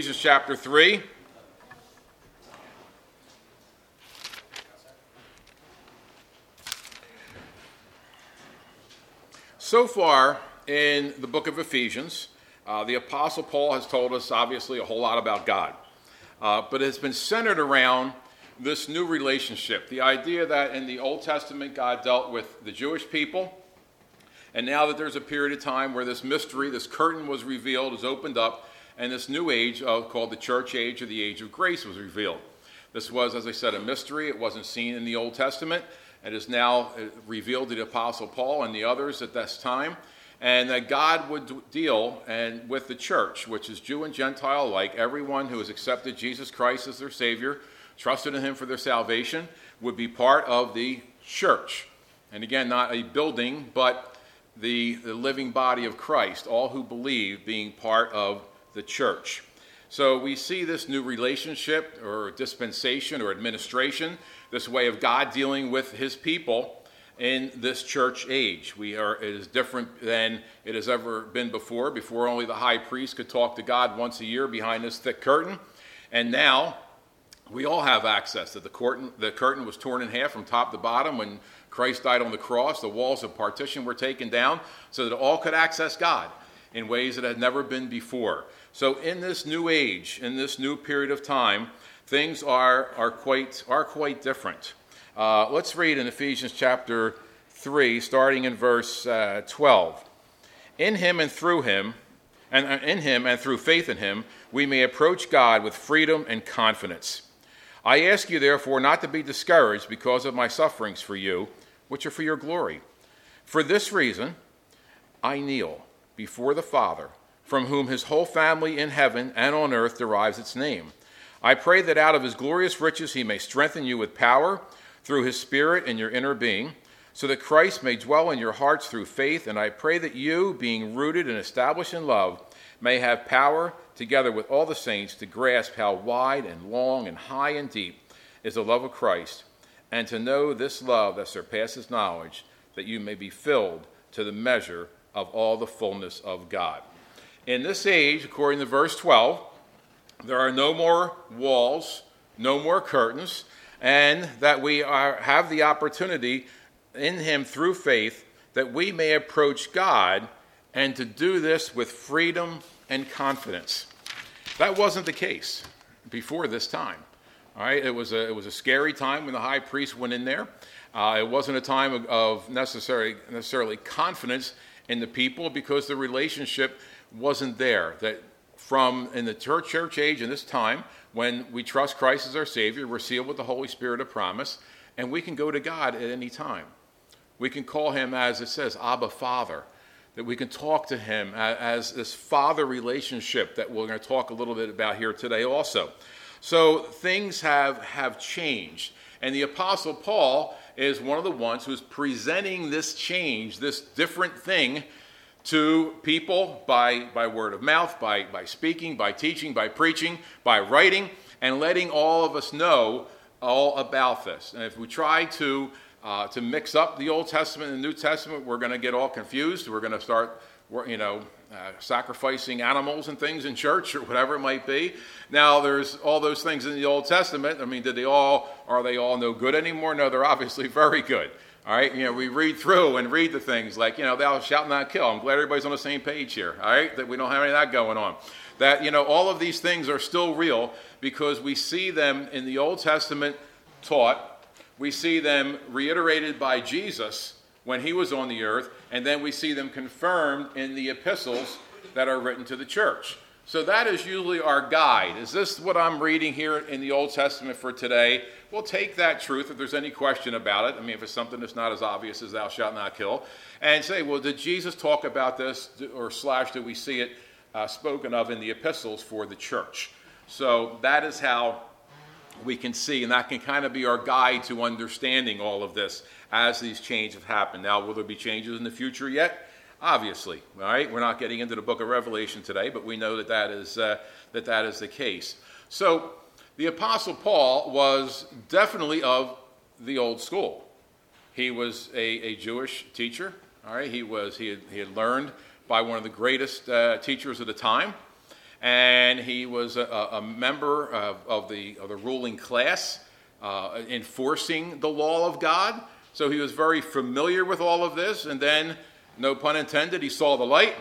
Ephesians chapter 3. So far in the book of Ephesians, uh, the Apostle Paul has told us, obviously, a whole lot about God. Uh, but it's been centered around this new relationship the idea that in the Old Testament, God dealt with the Jewish people. And now that there's a period of time where this mystery, this curtain was revealed, is opened up, and this new age uh, called the church age or the age of grace was revealed. This was, as I said, a mystery. It wasn't seen in the Old Testament. It is now uh, revealed to the Apostle Paul and the others at this time. And that God would deal and with the church, which is Jew and Gentile alike, everyone who has accepted Jesus Christ as their Savior, trusted in Him for their salvation, would be part of the church. And again, not a building, but the, the living body of Christ, all who believe being part of the church. So we see this new relationship or dispensation or administration, this way of God dealing with his people in this church age. We are it is different than it has ever been before. Before only the high priest could talk to God once a year behind this thick curtain. And now we all have access. That the curtain, the curtain was torn in half from top to bottom when Christ died on the cross. The walls of partition were taken down so that all could access God in ways that had never been before. So, in this new age, in this new period of time, things are, are, quite, are quite different. Uh, let's read in Ephesians chapter 3, starting in verse uh, 12. In him and through him, and uh, in him and through faith in him, we may approach God with freedom and confidence. I ask you, therefore, not to be discouraged because of my sufferings for you, which are for your glory. For this reason, I kneel before the Father, from whom his whole family in heaven and on earth derives its name. I pray that out of his glorious riches he may strengthen you with power through his Spirit in your inner being, so that Christ may dwell in your hearts through faith. And I pray that you, being rooted and established in love, may have power, together with all the saints, to grasp how wide and long and high and deep is the love of Christ, and to know this love that surpasses knowledge, that you may be filled to the measure of all the fullness of God. In this age, according to verse 12, there are no more walls, no more curtains, and that we are, have the opportunity in Him through faith that we may approach God and to do this with freedom and confidence. That wasn't the case before this time. All right, it was a, it was a scary time when the high priest went in there. Uh, it wasn't a time of, of necessarily confidence in the people because the relationship wasn't there. That from in the church, age in this time, when we trust Christ as our Savior, we're sealed with the Holy Spirit of promise, and we can go to God at any time. We can call Him, as it says, Abba Father, that we can talk to Him as, this Father relationship that we're going to talk a little bit about here today also. So things have, have changed. And the Apostle Paul is one of the ones who's presenting this change, this different thing to people by, by word of mouth, by, by speaking, by teaching, by preaching, by writing, and letting all of us know all about this. And if we try to, uh, to mix up the Old Testament and the New Testament, we're going to get all confused. We're going to start, you know, uh, sacrificing animals and things in church or whatever it might be. Now, there's all those things in the Old Testament. I mean, did they all, are they all no good anymore? No, they're obviously very good. All right, you know, we read through and read the things like, you know, thou shalt not kill. I'm glad everybody's on the same page here, all right, that we don't have any of that going on. That, you know, all of these things are still real because we see them in the Old Testament taught, we see them reiterated by Jesus when he was on the earth, and then we see them confirmed in the epistles that are written to the church. So that is usually our guide. Is this what I'm reading here in the Old Testament for today? We'll take that truth if there's any question about it. I mean, if it's something that's not as obvious as thou shalt not kill, and say, well, did Jesus talk about this, or slash, do we see it uh, spoken of in the epistles for the church? So that is how we can see, and that can kind of be our guide to understanding all of this as these changes have happened. Now, will there be changes in the future yet? Obviously, all right. We're not getting into the book of Revelation today, but we know that that is uh, that that is the case. So, the apostle Paul was definitely of the old school. He was a, a Jewish teacher. All right. He was he had, he had learned by one of the greatest uh, teachers of the time, and he was a, a member of, of, the, of the ruling class, uh, enforcing the law of God. So he was very familiar with all of this, and then, no pun intended, he saw the light,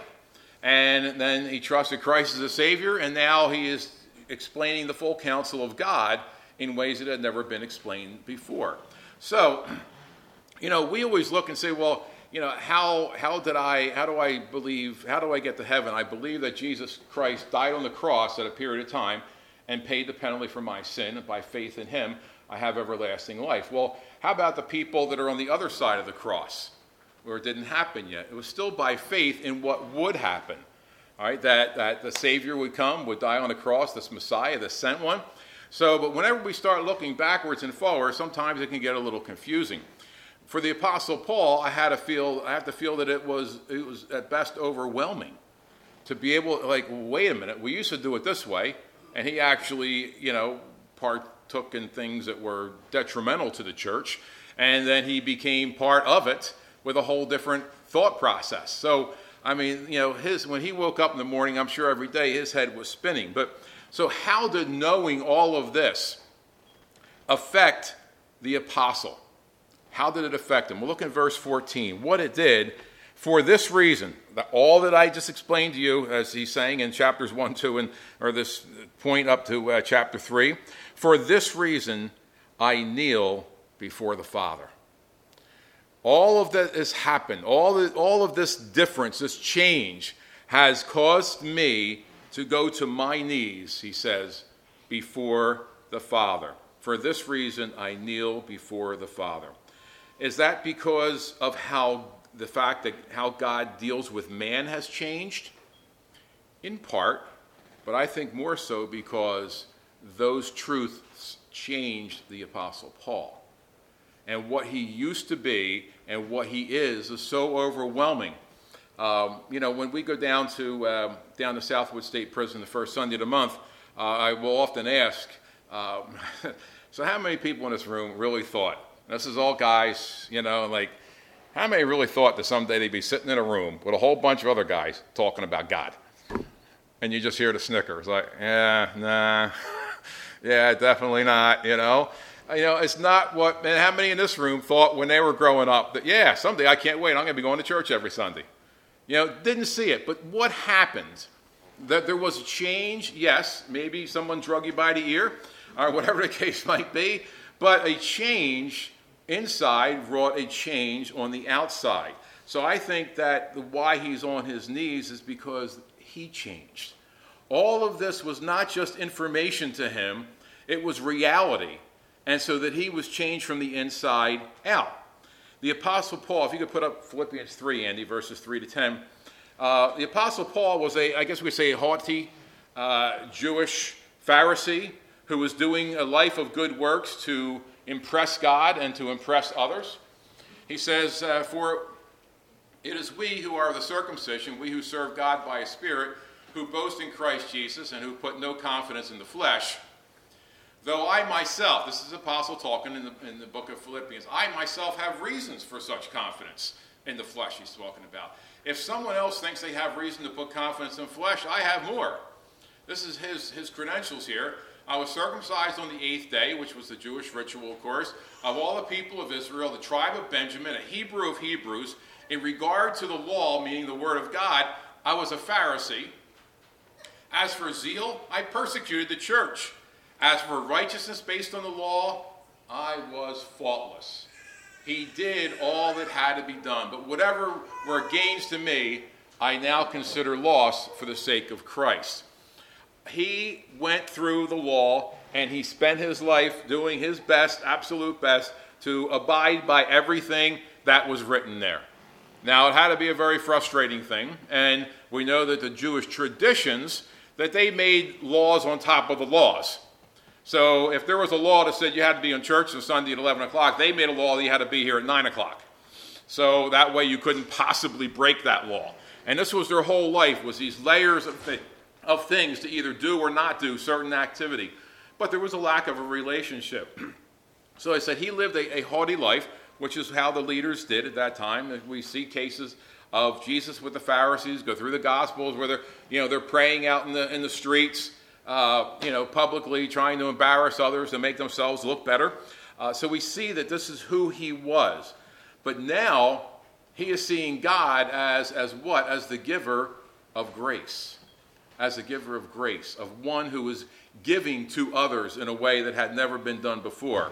and then he trusted Christ as a Savior, and now he is explaining the full counsel of God in ways that had never been explained before. So, you know, we always look and say, well, you know, how, how did I, how do I believe, how do I get to heaven? I believe that Jesus Christ died on the cross at a period of time and paid the penalty for my sin. And by faith in him, I have everlasting life. Well, how about the people that are on the other side of the cross where it didn't happen yet? It was still by faith in what would happen. All right, that, that the Savior would come, would die on the cross, this Messiah, the sent one. So, but whenever we start looking backwards and forward, sometimes it can get a little confusing for the apostle paul i had to feel i have to feel that it was it was at best overwhelming to be able like wait a minute we used to do it this way and he actually you know partook in things that were detrimental to the church and then he became part of it with a whole different thought process. So i mean you know his when he woke up in the morning i'm sure every day his head was spinning. But so how did knowing all of this affect the apostle how did it affect him? We'll look in verse 14. What it did for this reason, that all that I just explained to you, as he's saying in chapters 1, 2, and, or this point up to uh, chapter 3, for this reason I kneel before the Father. All of that has happened, all, the, all of this difference, this change, has caused me to go to my knees, he says, before the Father. For this reason I kneel before the Father. Is that because of how the fact that how God deals with man has changed? In part, but I think more so because those truths changed the Apostle Paul. And what he used to be and what he is is so overwhelming. Um, you know, when we go down to uh, down to Southwood State Prison the first Sunday of the month, uh, I will often ask, um, so how many people in this room really thought this is all guys, you know, like, how many really thought that someday they'd be sitting in a room with a whole bunch of other guys talking about God? And you just hear the snickers, like, yeah, nah, yeah, definitely not, you know. Uh, you know, it's not what, and how many in this room thought when they were growing up that, yeah, someday I can't wait, I'm going to be going to church every Sunday. You know, didn't see it. But what happened? That there was a change, yes, maybe someone drug you by the ear, or whatever the case might be, but a change inside wrought a change on the outside. So I think that the, why he's on his knees is because he changed. All of this was not just information to him, it was reality. And so that he was changed from the inside out. The Apostle Paul, if you could put up Philippians 3, Andy, verses 3 to 10. Uh, the Apostle Paul was a, I guess we could say, a haughty uh, Jewish Pharisee who was doing a life of good works to impress God and to impress others. He says, uh, For it is we who are the circumcision, we who serve God by a Spirit, who boast in Christ Jesus and who put no confidence in the flesh. Though I myself, this is Apostle talking in the, in the book of Philippians, I myself have reasons for such confidence in the flesh, he's talking about. If someone else thinks they have reason to put confidence in flesh, I have more. This is his, his credentials here. I was circumcised on the eighth day, which was the Jewish ritual, of course, of all the people of Israel, the tribe of Benjamin, a Hebrew of Hebrews. In regard to the law, meaning the word of God, I was a Pharisee. As for zeal, I persecuted the church. As for righteousness based on the law, I was faultless. He did all that had to be done. But whatever were gains to me, I now consider loss for the sake of Christ he went through the law and he spent his life doing his best, absolute best, to abide by everything that was written there. Now, it had to be a very frustrating thing, and we know that the Jewish traditions that they made laws on top of the laws. So, if there was a law that said you had to be in church on Sunday at 11 o'clock, they made a law that you had to be here at 9 o'clock. So that way you couldn't possibly break that law. And this was their whole life, was these layers of of things to either do or not do certain activity. But there was a lack of a relationship. so I said he lived a, a haughty life, which is how the leaders did at that time. We see cases of Jesus with the Pharisees. Go through the Gospels where they're, you know, they're praying out in the, in the streets, uh, you know, publicly trying to embarrass others to make themselves look better. Uh, so we see that this is who he was. But now he is seeing God as, as what? As the giver of grace. As a giver of grace, of one who was giving to others in a way that had never been done before.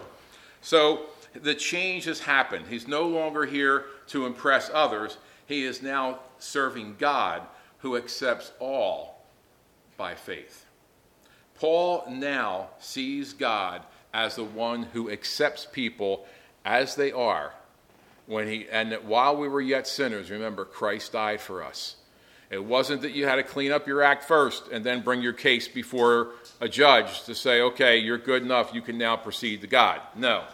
So the change has happened. He's no longer here to impress others. He is now serving God who accepts all by faith. Paul now sees God as the one who accepts people as they are when he and while we were yet sinners remember Christ died for us it wasn't that you had to clean up your act first and then bring your case before a judge to say, okay, you're good enough, you can now proceed to God. No.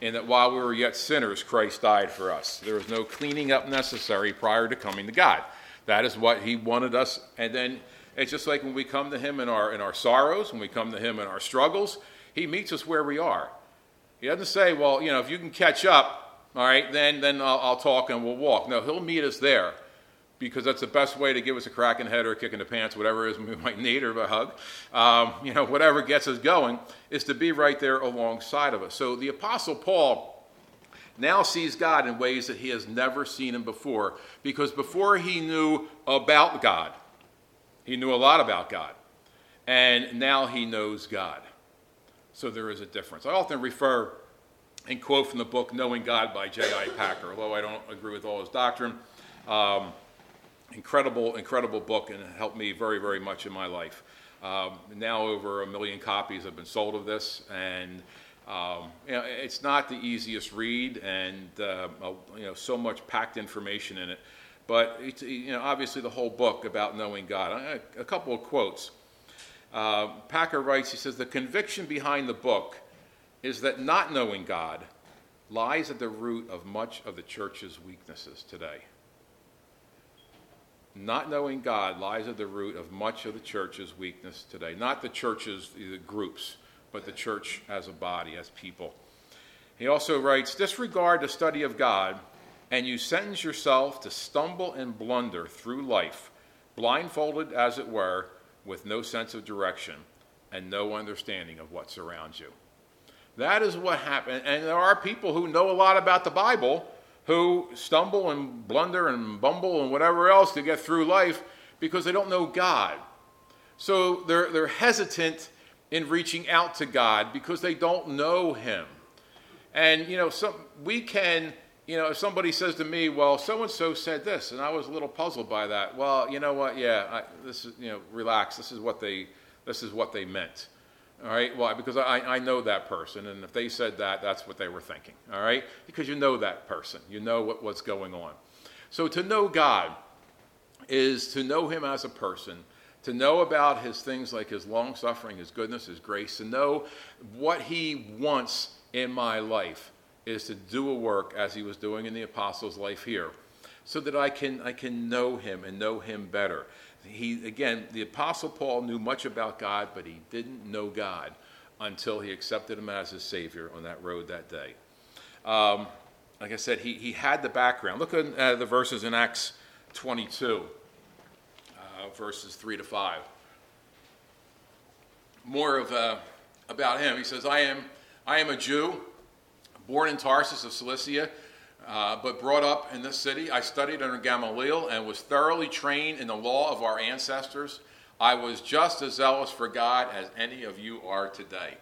And that while we were yet sinners, Christ died for us. There was no cleaning up necessary prior to coming to God. That is what He wanted us. And then it's just like when we come to Him in our, in our sorrows, when we come to Him in our struggles, He meets us where we are. He doesn't say, well, you know, if you can catch up, all right, then, then I'll, I'll talk and we'll walk. No, He'll meet us there because that's the best way to give us a crack in the head or a kick in the pants, whatever it is we might need, or a hug, um, you know, whatever gets us going, is to be right there alongside of us. So the Apostle Paul now sees God in ways that he has never seen him before, because before he knew about God, he knew a lot about God, and now he knows God. So there is a difference. I often refer and quote from the book Knowing God by J.I. Packer, although I don't agree with all his doctrine. Um, incredible, incredible book and helped me very, very much in my life. Um, now over a million copies have been sold of this, and um, you know, it's not the easiest read, and uh, you know, so much packed information in it. But it's, you know, obviously the whole book about knowing God. A couple of quotes. Uh, Packer writes, he says, the conviction behind the book is that not knowing God lies at the root of much of the church's weaknesses today. Not knowing God lies at the root of much of the church's weakness today. Not the church's the groups, but the church as a body, as people. He also writes Disregard the study of God, and you sentence yourself to stumble and blunder through life, blindfolded as it were, with no sense of direction and no understanding of what surrounds you. That is what happened. And there are people who know a lot about the Bible who stumble and blunder and bumble and whatever else to get through life because they don't know God. So they're, they're hesitant in reaching out to God because they don't know Him. And, you know, some, we can, you know, if somebody says to me, well, so and so said this, and I was a little puzzled by that. Well, you know what? Yeah, I, this is, you know, relax. This is what they, this is what they meant. All right, why? Because I, I know that person, and if they said that, that's what they were thinking. All right, because you know that person, you know what, what's going on. So to know God is to know Him as a person, to know about His things like His long suffering, His goodness, His grace, to know what He wants in my life is to do a work as He was doing in the apostles' life here, so that I can I can know Him and know Him better he again, the apostle Paul knew much about God, but he didn't know God until he accepted him as his savior on that road that day. Um, like I said, he, he had the background. Look at uh, the verses in Acts 22, uh, verses 3 to 5. More of uh, about him. He says, I am, I am a Jew, born in Tarsus of Cilicia uh, but brought up in this city. I studied under Gamaliel and was thoroughly trained in the law of our ancestors. I was just as zealous for God as any of you are today.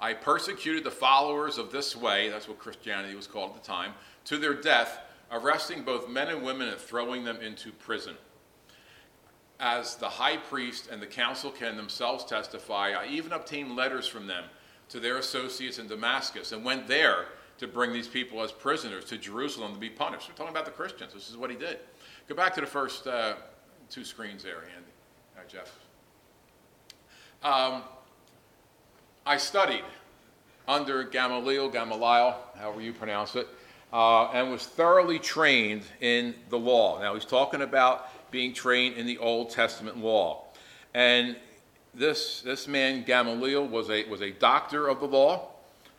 I persecuted the followers of this way, that's what Christianity was called at the time, to their death, arresting both men and women and throwing them into prison. As the high priest and the council can themselves testify, I even obtained letters from them to their associates in Damascus and went there to bring these people as prisoners to Jerusalem to be punished. We're talking about the Christians. This is what he did. Go back to the first uh, two screens there, Andy, uh, Jeff. Um, I studied under Gamaliel, Gamaliel, however you pronounce it, uh, and was thoroughly trained in the law. Now, he's talking about being trained in the Old Testament law. And this, this man, Gamaliel, was a, was a doctor of the law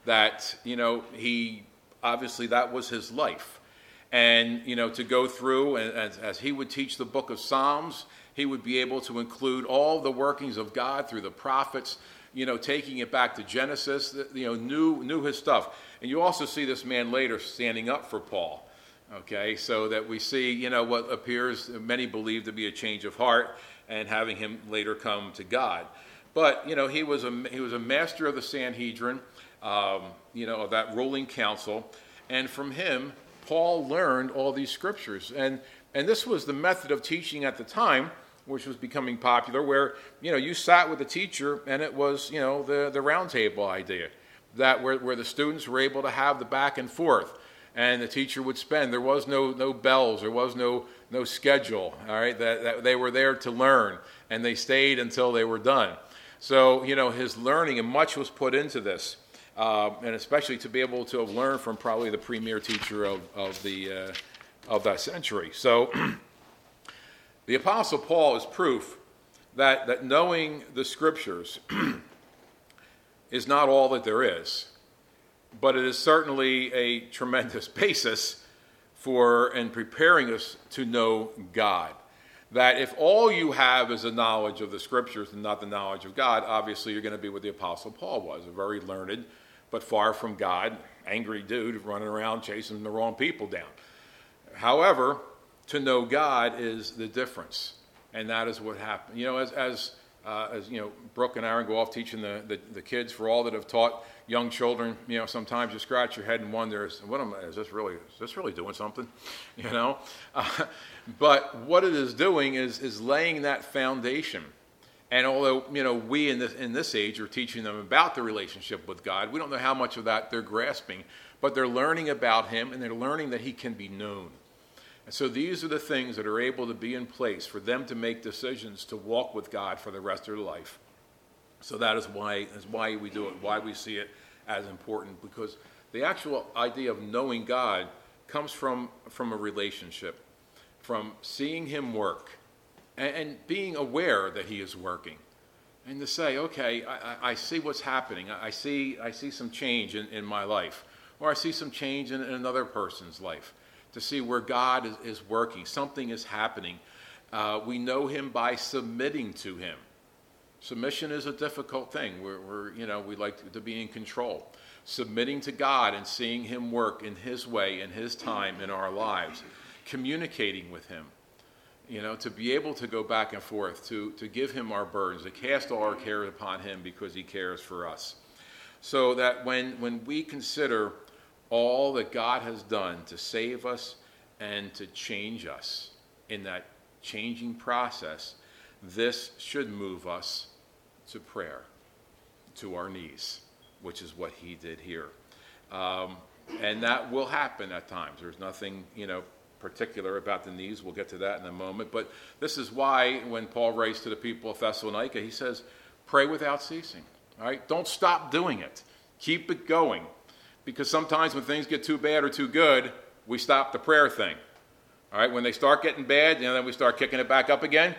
that, you know, he obviously that was his life. and you know to go through and as, as he would teach the book of Psalms, he would be able to include all the workings of God through the prophets. You know, taking it back to Genesis, you know, knew knew his stuff. And you also see this man later standing up for Paul. Okay, so that we see, you know, what appears many believe to be a change of heart, and having him later come to God. But you know, he was a he was a master of the Sanhedrin, um, you know, of that ruling council, and from him, Paul learned all these scriptures. And and this was the method of teaching at the time, which was becoming popular, where you know you sat with a teacher, and it was you know the the round table idea, that where where the students were able to have the back and forth and the teacher would spend. There was no, no bells, there was no, no schedule, all right? That, that they were there to learn, and they stayed until they were done. So, you know, his learning, and much was put into this, uh, and especially to be able to have learned from probably the premier teacher of, of, the, uh, of that century. So, the Apostle Paul is proof that, that knowing the scriptures is not all that there is, but it is certainly a tremendous basis for and preparing us to know God that if all you have is a knowledge of the scriptures and not the knowledge of God, obviously you're going to be what the Apostle Paul was a very learned, but far from God, angry dude running around chasing the wrong people down. However, to know God is the difference. And that is what happened. You know, as, as, uh, as you know, Brooke and Aaron go off teaching the, the, the kids, for all that have taught young children, you know, sometimes you scratch your head and wonder, what am is this really, is this really doing something? You know? Uh, but what it is doing is, is laying that foundation. And although, you know, we in this, in this age are teaching them about the relationship with God, we don't know how much of that they're grasping, but they're learning about Him and they're learning that He can be known. And so these are the things that are able to be in place for them to make decisions to walk with God for the rest of their life. So that is why, is why we do it, why we see it as important, because the actual idea of knowing God comes from, from a relationship, from seeing Him work and, and being aware that He is working. And to say, okay, I, I see what's happening. I see, I see some change in, in my life, or I see some change in, in another person's life. To see where God is, is working, something is happening. Uh, we know Him by submitting to Him. Submission is a difficult thing. We're, we're, you know, we like to be in control. Submitting to God and seeing Him work in His way, in His time, in our lives. Communicating with Him. You know, to be able to go back and forth, to, to give Him our burdens, to cast all our cares upon Him because He cares for us. So that when, when we consider all that God has done to save us and to change us in that changing process, this should move us to prayer, to our knees, which is what he did here. Um, and that will happen at times. There's nothing, you know, particular about the knees. We'll get to that in a moment. But this is why when Paul writes to the people of Thessalonica, he says, pray without ceasing. All right? Don't stop doing it. Keep it going. Because sometimes when things get too bad or too good, we stop the prayer thing. All right? When they start getting bad, you know, then we start kicking it back up again.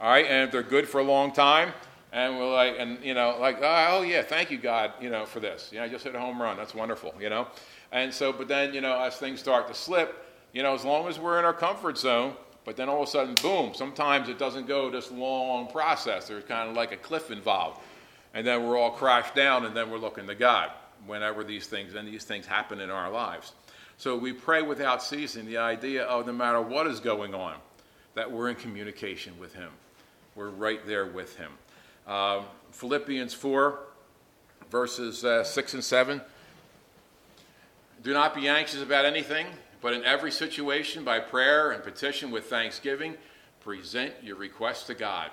All right? And if they're good for a long time, and we're like, and you know, like, oh yeah, thank you God, you know, for this. You know, I just hit a home run. That's wonderful, you know. And so, but then, you know, as things start to slip, you know, as long as we're in our comfort zone, but then all of a sudden, boom, sometimes it doesn't go this long process. There's kind of like a cliff involved. And then we're all crashed down, and then we're looking to God whenever these things, and these things happen in our lives. So we pray without ceasing the idea of no matter what is going on, that we're in communication with Him. We're right there with Him. Uh, Philippians 4, verses uh, 6 and 7. Do not be anxious about anything, but in every situation, by prayer and petition with thanksgiving, present your requests to God.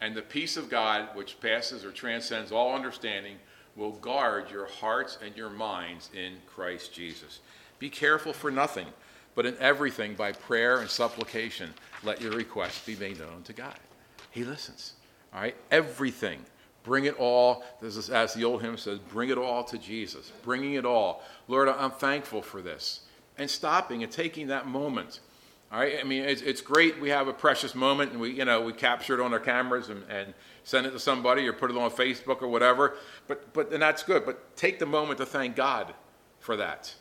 And the peace of God, which passes or transcends all understanding, will guard your hearts and your minds in Christ Jesus. Be careful for nothing, but in everything, by prayer and supplication, let your requests be made known to God. He listens. All right? Everything. Bring it all, as, as the old hymn says, bring it all to Jesus. Bringing it all. Lord, I'm thankful for this. And stopping and taking that moment. All right? I mean, it's, it's great we have a precious moment and we, you know, we capture it on our cameras and, and send it to somebody or put it on Facebook or whatever. But, but, and that's good. But take the moment to thank God for that.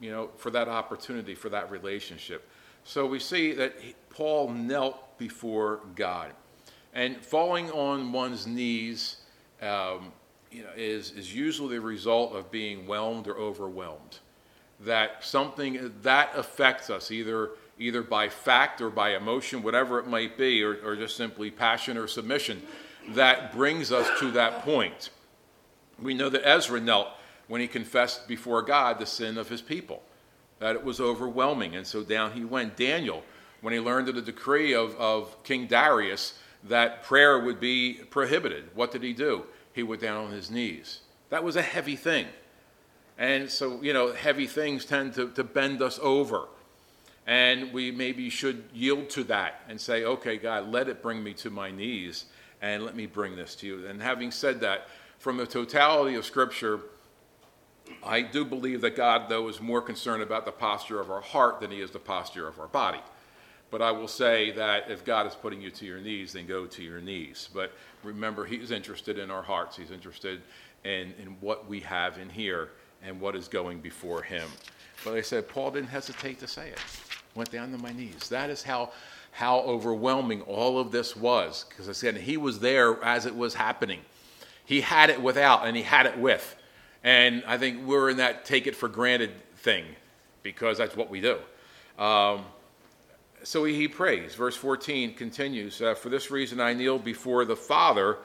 you know, for that opportunity, for that relationship. So we see that Paul knelt before God. And falling on one's knees um, you know, is, is usually the result of being whelmed or overwhelmed. That something that affects us, either, either by fact or by emotion, whatever it might be, or, or just simply passion or submission, that brings us to that point. We know that Ezra knelt when he confessed before God the sin of his people, that it was overwhelming, and so down he went. Daniel, when he learned of the decree of, of King Darius that prayer would be prohibited, what did he do? He went down on his knees. That was a heavy thing. And so, you know, heavy things tend to, to bend us over. And we maybe should yield to that and say, okay, God, let it bring me to my knees and let me bring this to you. And having said that, from the totality of Scripture, I do believe that God, though, is more concerned about the posture of our heart than he is the posture of our body. But I will say that if God is putting you to your knees, then go to your knees. But remember, He's interested in our hearts. He's interested in, in what we have in here and what is going before Him. But I said, Paul didn't hesitate to say it. Went down to my knees. That is how, how overwhelming all of this was. Because I said, he was there as it was happening. He had it without and he had it with. And I think we're in that take it for granted thing because that's what we do. Um, so he prays. Verse 14 continues uh, For this reason I kneel before the Father,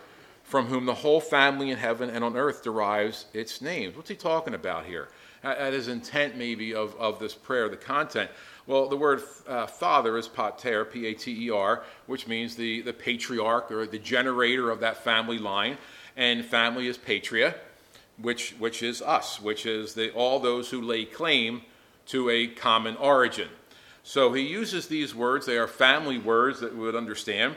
from whom the whole family in heaven and on earth derives its name. What's he talking about here? At his intent, maybe, of, of this prayer, the content. Well, the word uh, father is pater, P A T E R, which means the, the patriarch or the generator of that family line. And family is patria, which, which is us, which is the, all those who lay claim to a common origin. So he uses these words. They are family words that we would understand.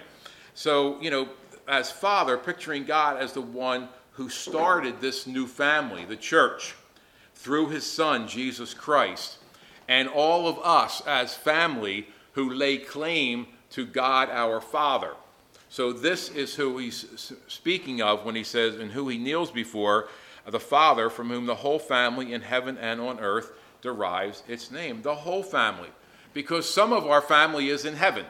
So, you know, as father, picturing God as the one who started this new family, the church, through his son, Jesus Christ, and all of us as family who lay claim to God our Father. So, this is who he's speaking of when he says, and who he kneels before, the Father, from whom the whole family in heaven and on earth derives its name. The whole family because some of our family is in heaven.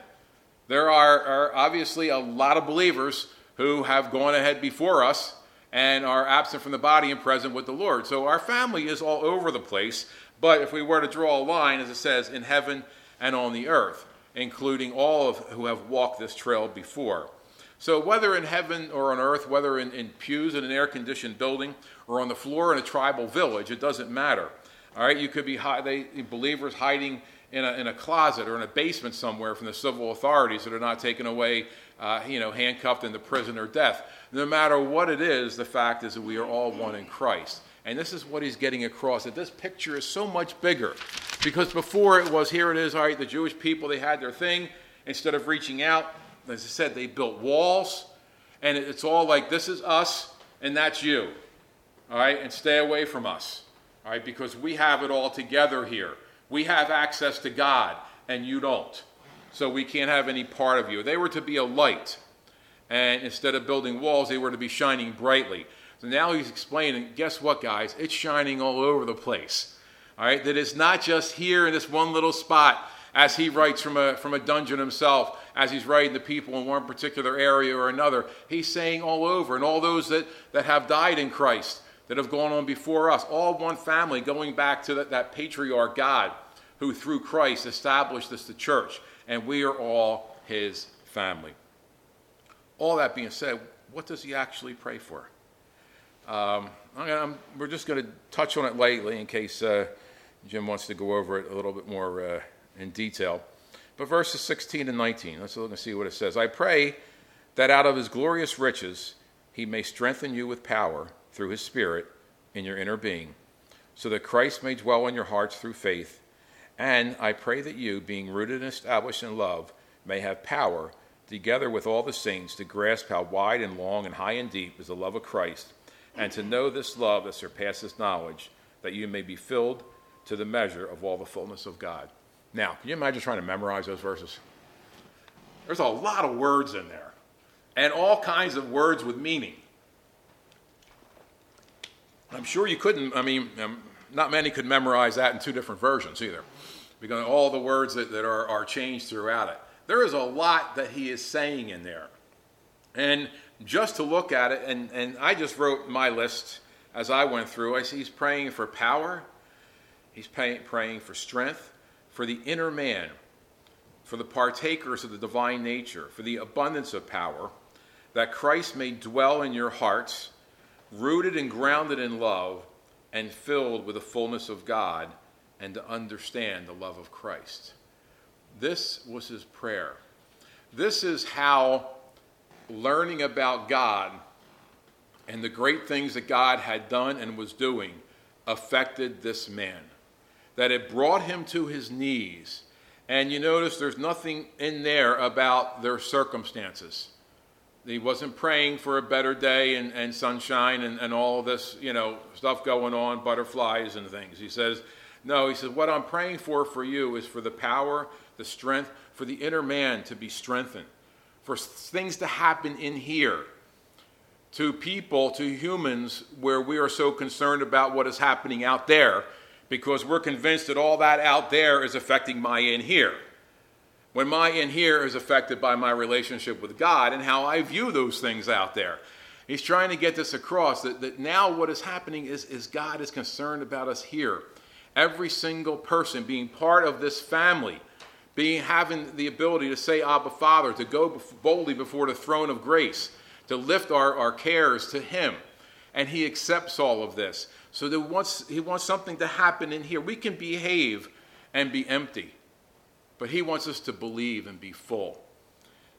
There are, are, obviously a lot of believers who have gone ahead before us and are absent from the body and present with the Lord. So our family is all over the place. But if we were to draw a line, as it says, in heaven and on the earth, including all of who have walked this trail before. So whether in heaven or on earth, whether in, in pews in an air-conditioned building or on the floor in a tribal village, it doesn't matter. All right, you could be they, believers hiding in a, in a closet or in a basement somewhere from the civil authorities that are not taken away, uh, you know, handcuffed into prison or death. No matter what it is, the fact is that we are all one in Christ. And this is what he's getting across that this picture is so much bigger. Because before it was, here it is, all right, the Jewish people, they had their thing. Instead of reaching out, as I said, they built walls. And it's all like, this is us and that's you. All right, and stay away from us. All right, because we have it all together here. We have access to God, and you don't. So we can't have any part of you. They were to be a light. And instead of building walls, they were to be shining brightly. So now he's explaining guess what, guys? It's shining all over the place. All right? That it's not just here in this one little spot, as he writes from a, from a dungeon himself, as he's writing to people in one particular area or another. He's saying all over, and all those that, that have died in Christ that have gone on before us, all one family, going back to that, that patriarch God who through Christ established this the church, and we are all his family. All that being said, what does he actually pray for? Um, I'm, we're just going to touch on it lightly in case uh, Jim wants to go over it a little bit more uh, in detail. But verses 16 and 19, let's look and see what it says. I pray that out of his glorious riches he may strengthen you with power through his Spirit in your inner being, so that Christ may dwell in your hearts through faith. And I pray that you, being rooted and established in love, may have power, together with all the saints, to grasp how wide and long and high and deep is the love of Christ, and to know this love that surpasses knowledge, that you may be filled to the measure of all the fullness of God. Now, can you imagine trying to memorize those verses? There's a lot of words in there, and all kinds of words with meaning. I'm sure you couldn't. I mean, um, not many could memorize that in two different versions either, because all the words that, that are, are changed throughout it. There is a lot that he is saying in there. And just to look at it, and, and I just wrote my list as I went through. I see he's praying for power, he's pay, praying for strength, for the inner man, for the partakers of the divine nature, for the abundance of power, that Christ may dwell in your hearts, rooted and grounded in love, and filled with the fullness of God, and to understand the love of Christ. This was his prayer. This is how learning about God and the great things that God had done and was doing affected this man. That it brought him to his knees. And you notice there's nothing in there about their circumstances. He wasn't praying for a better day and, and sunshine and, and all this, you know, stuff going on, butterflies and things. He says, no, he says, what I'm praying for for you is for the power, the strength, for the inner man to be strengthened, for things to happen in here to people, to humans, where we are so concerned about what is happening out there because we're convinced that all that out there is affecting my in here. When my in here is affected by my relationship with God and how I view those things out there. He's trying to get this across that, that now what is happening is, is God is concerned about us here. Every single person being part of this family, being having the ability to say Abba Father, to go boldly before the throne of grace to lift our, our cares to Him. And He accepts all of this. So that wants, He wants something to happen in here. We can behave and be empty, but He wants us to believe and be full.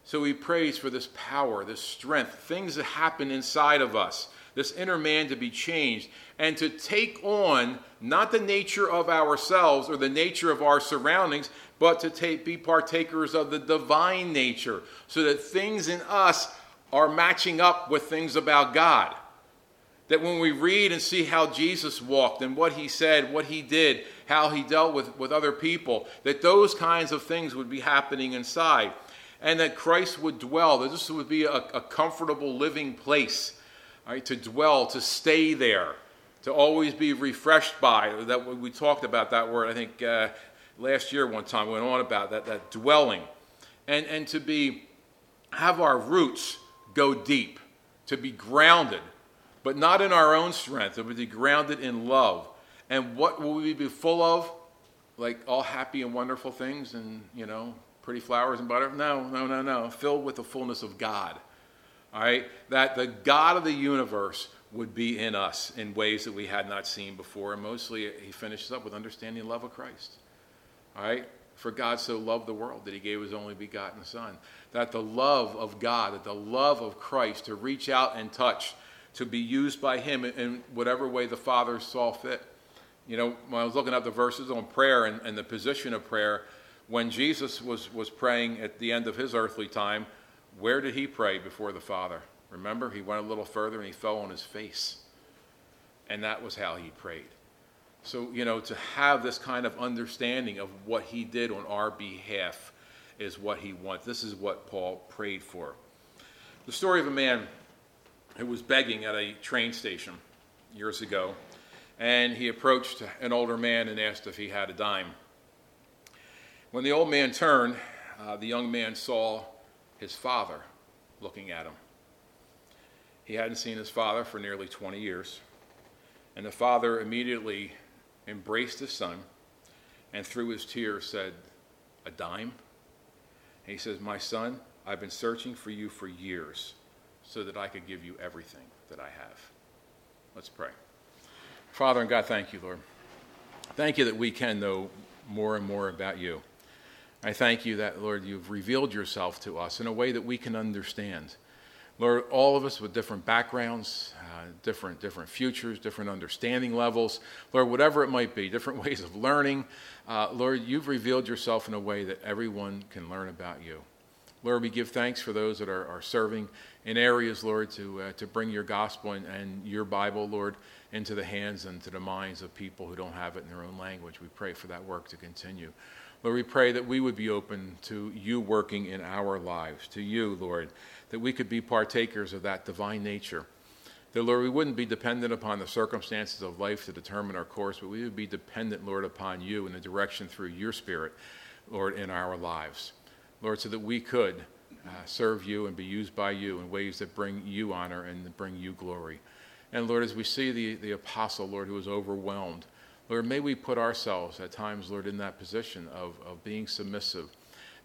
So He prays for this power, this strength, things that happen inside of us, this inner man to be changed, and to take on not the nature of ourselves or the nature of our surroundings, but to take, be partakers of the divine nature, so that things in us are matching up with things about God. That when we read and see how Jesus walked and what he said, what he did, how he dealt with, with other people, that those kinds of things would be happening inside. And that Christ would dwell, that this would be a, a comfortable living place right, to dwell, to stay there, to always be refreshed by. That we talked about that word, I think, uh, last year one time, we went on about that, that dwelling. And, and to be, have our roots go deep, to be grounded, but not in our own strength, but to be grounded in love. And what will we be full of? Like all happy and wonderful things and, you know, pretty flowers and butter? No, no, no, no. Filled with the fullness of God. All right? That the God of the universe would be in us in ways that we had not seen before. And mostly he finishes up with understanding the love of Christ. All right? For God so loved the world that he gave his only begotten Son. That the love of God, that the love of Christ to reach out and touch, to be used by him in whatever way the Father saw fit. You know, when I was looking at the verses on prayer and, and the position of prayer, when Jesus was, was praying at the end of his earthly time, where did he pray before the Father? Remember, he went a little further and he fell on his face. And that was how he prayed. So, you know, to have this kind of understanding of what he did on our behalf is what he wants. This is what Paul prayed for. The story of a man who was begging at a train station years ago, and he approached an older man and asked if he had a dime. When the old man turned, uh, the young man saw his father looking at him. He hadn't seen his father for nearly 20 years, and the father immediately embraced his son, and through his tears said, A dime? And he says, My son, I've been searching for you for years so that I could give you everything that I have. Let's pray. Father and God, thank you, Lord. Thank you that we can know more and more about you. I thank you that, Lord, you've revealed yourself to us in a way that we can understand. Lord, all of us with different backgrounds, uh, different, different futures, different understanding levels, Lord, whatever it might be, different ways of learning, uh, Lord, you've revealed yourself in a way that everyone can learn about you. Lord, we give thanks for those that are, are serving in areas, Lord, to, uh, to bring your gospel and, and your Bible, Lord, into the hands and to the minds of people who don't have it in their own language. We pray for that work to continue. Lord, we pray that we would be open to you working in our lives, to you, Lord, that we could be partakers of that divine nature. That, Lord, we wouldn't be dependent upon the circumstances of life to determine our course, but we would be dependent, Lord, upon you and the direction through your Spirit, Lord, in our lives. Lord, so that we could uh, serve you and be used by you in ways that bring you honor and bring you glory. And Lord, as we see the, the apostle, Lord, who was overwhelmed, Lord, may we put ourselves at times, Lord, in that position of, of being submissive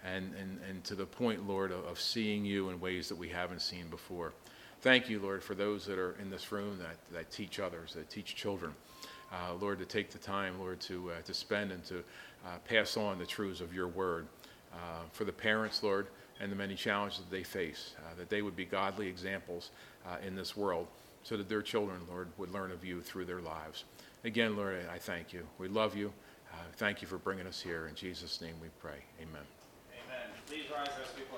and, and, and to the point, Lord, of, of seeing you in ways that we haven't seen before. Thank you, Lord, for those that are in this room that, that teach others, that teach children. Uh, Lord, to take the time, Lord, to, uh, to spend and to uh, pass on the truths of your word. Uh, for the parents, Lord, and the many challenges that they face, uh, that they would be godly examples uh, in this world so that their children, Lord, would learn of you through their lives. Again, Lord, I thank you. We love you. thank you for bringing us here. In Jesus' name we pray. Amen. Amen. Please rise as